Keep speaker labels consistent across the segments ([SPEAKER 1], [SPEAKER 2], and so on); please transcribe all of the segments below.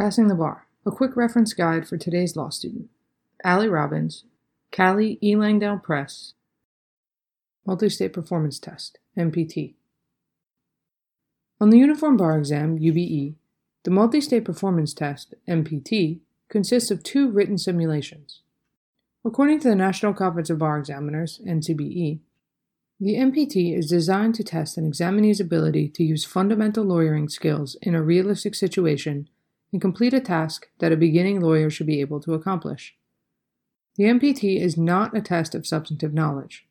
[SPEAKER 1] Passing the Bar, a quick reference guide for today's law student. Ali Robbins, Cali E. Langdale Press, Multi-State Performance Test, MPT. On the Uniform Bar Exam, UBE, the Multi-State Performance Test, MPT, consists of two written simulations. According to the National Conference of Bar Examiners, NCBE, the MPT is designed to test an examinee's ability to use fundamental lawyering skills in a realistic situation and complete a task that a beginning lawyer should be able to accomplish. The MPT is not a test of substantive knowledge.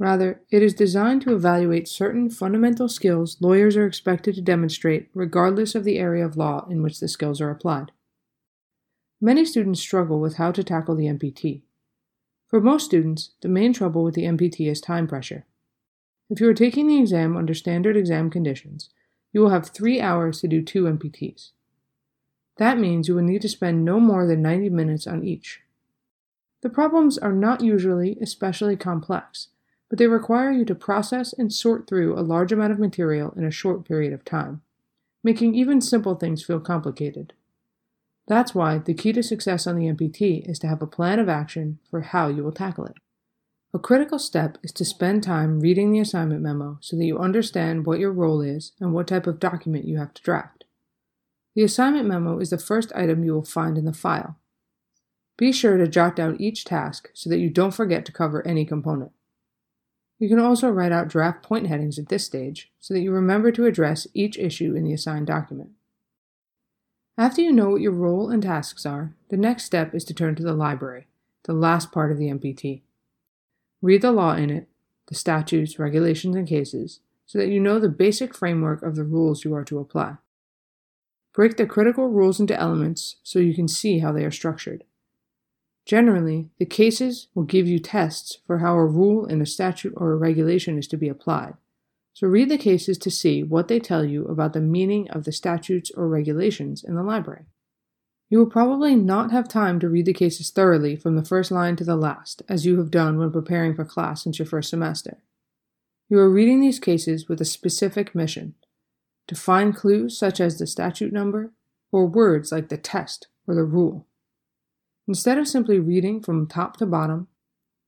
[SPEAKER 1] Rather, it is designed to evaluate certain fundamental skills lawyers are expected to demonstrate regardless of the area of law in which the skills are applied. Many students struggle with how to tackle the MPT. For most students, the main trouble with the MPT is time pressure. If you are taking the exam under standard exam conditions, you will have three hours to do two MPTs. That means you will need to spend no more than 90 minutes on each. The problems are not usually especially complex, but they require you to process and sort through a large amount of material in a short period of time, making even simple things feel complicated. That's why the key to success on the MPT is to have a plan of action for how you will tackle it. A critical step is to spend time reading the assignment memo so that you understand what your role is and what type of document you have to draft. The assignment memo is the first item you will find in the file. Be sure to jot down each task so that you don't forget to cover any component. You can also write out draft point headings at this stage so that you remember to address each issue in the assigned document. After you know what your role and tasks are, the next step is to turn to the library, the last part of the MPT. Read the law in it, the statutes, regulations, and cases, so that you know the basic framework of the rules you are to apply. Break the critical rules into elements so you can see how they are structured. Generally, the cases will give you tests for how a rule in a statute or a regulation is to be applied. So read the cases to see what they tell you about the meaning of the statutes or regulations in the library. You will probably not have time to read the cases thoroughly from the first line to the last, as you have done when preparing for class since your first semester. You are reading these cases with a specific mission to find clues such as the statute number or words like the test or the rule. Instead of simply reading from top to bottom,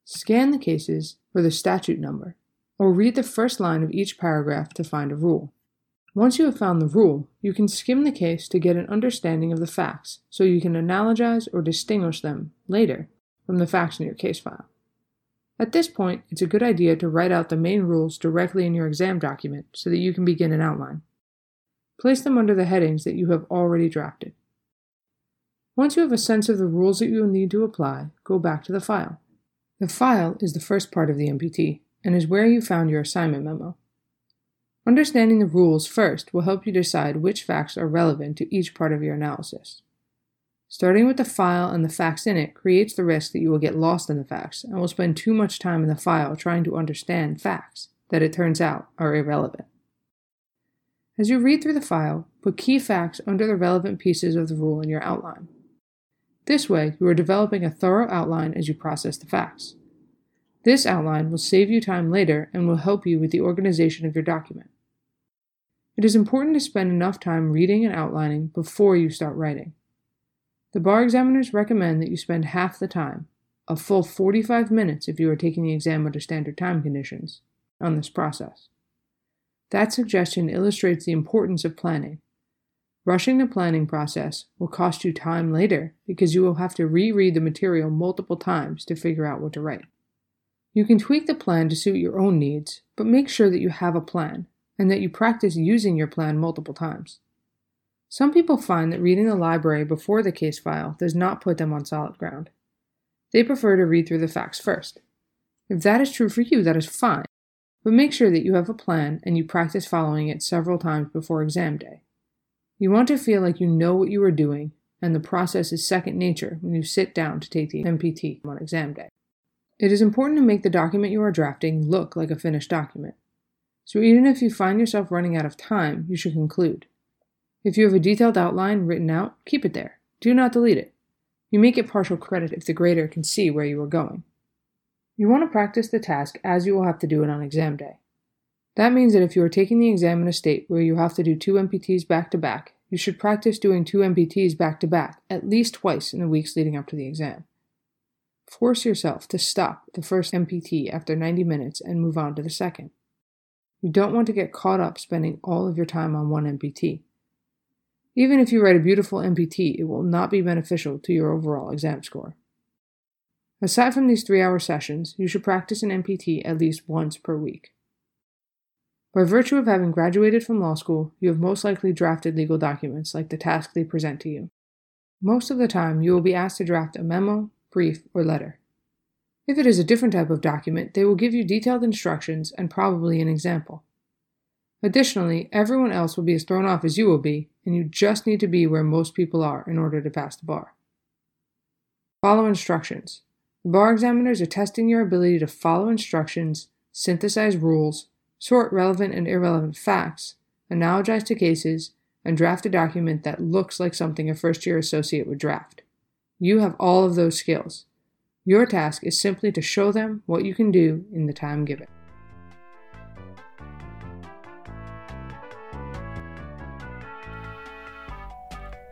[SPEAKER 1] scan the cases for the statute number or read the first line of each paragraph to find a rule. Once you have found the rule, you can skim the case to get an understanding of the facts so you can analogize or distinguish them later from the facts in your case file. At this point, it's a good idea to write out the main rules directly in your exam document so that you can begin an outline. Place them under the headings that you have already drafted. Once you have a sense of the rules that you will need to apply, go back to the file. The file is the first part of the MPT and is where you found your assignment memo. Understanding the rules first will help you decide which facts are relevant to each part of your analysis. Starting with the file and the facts in it creates the risk that you will get lost in the facts and will spend too much time in the file trying to understand facts that it turns out are irrelevant. As you read through the file, put key facts under the relevant pieces of the rule in your outline. This way, you are developing a thorough outline as you process the facts. This outline will save you time later and will help you with the organization of your document. It is important to spend enough time reading and outlining before you start writing. The bar examiners recommend that you spend half the time, a full 45 minutes if you are taking the exam under standard time conditions, on this process. That suggestion illustrates the importance of planning. Rushing the planning process will cost you time later because you will have to reread the material multiple times to figure out what to write. You can tweak the plan to suit your own needs, but make sure that you have a plan and that you practice using your plan multiple times. Some people find that reading the library before the case file does not put them on solid ground. They prefer to read through the facts first. If that is true for you, that is fine. But make sure that you have a plan and you practice following it several times before exam day. You want to feel like you know what you are doing and the process is second nature when you sit down to take the MPT on exam day. It is important to make the document you are drafting look like a finished document. So even if you find yourself running out of time, you should conclude. If you have a detailed outline written out, keep it there. Do not delete it. You may get partial credit if the grader can see where you are going. You want to practice the task as you will have to do it on exam day. That means that if you are taking the exam in a state where you have to do two MPTs back to back, you should practice doing two MPTs back to back at least twice in the weeks leading up to the exam. Force yourself to stop the first MPT after 90 minutes and move on to the second. You don't want to get caught up spending all of your time on one MPT. Even if you write a beautiful MPT, it will not be beneficial to your overall exam score. Aside from these three hour sessions, you should practice an MPT at least once per week. By virtue of having graduated from law school, you have most likely drafted legal documents like the task they present to you. Most of the time, you will be asked to draft a memo, brief, or letter. If it is a different type of document, they will give you detailed instructions and probably an example. Additionally, everyone else will be as thrown off as you will be, and you just need to be where most people are in order to pass the bar. Follow instructions. Bar examiners are testing your ability to follow instructions, synthesize rules, sort relevant and irrelevant facts, analogize to cases, and draft a document that looks like something a first year associate would draft. You have all of those skills. Your task is simply to show them what you can do in the time given.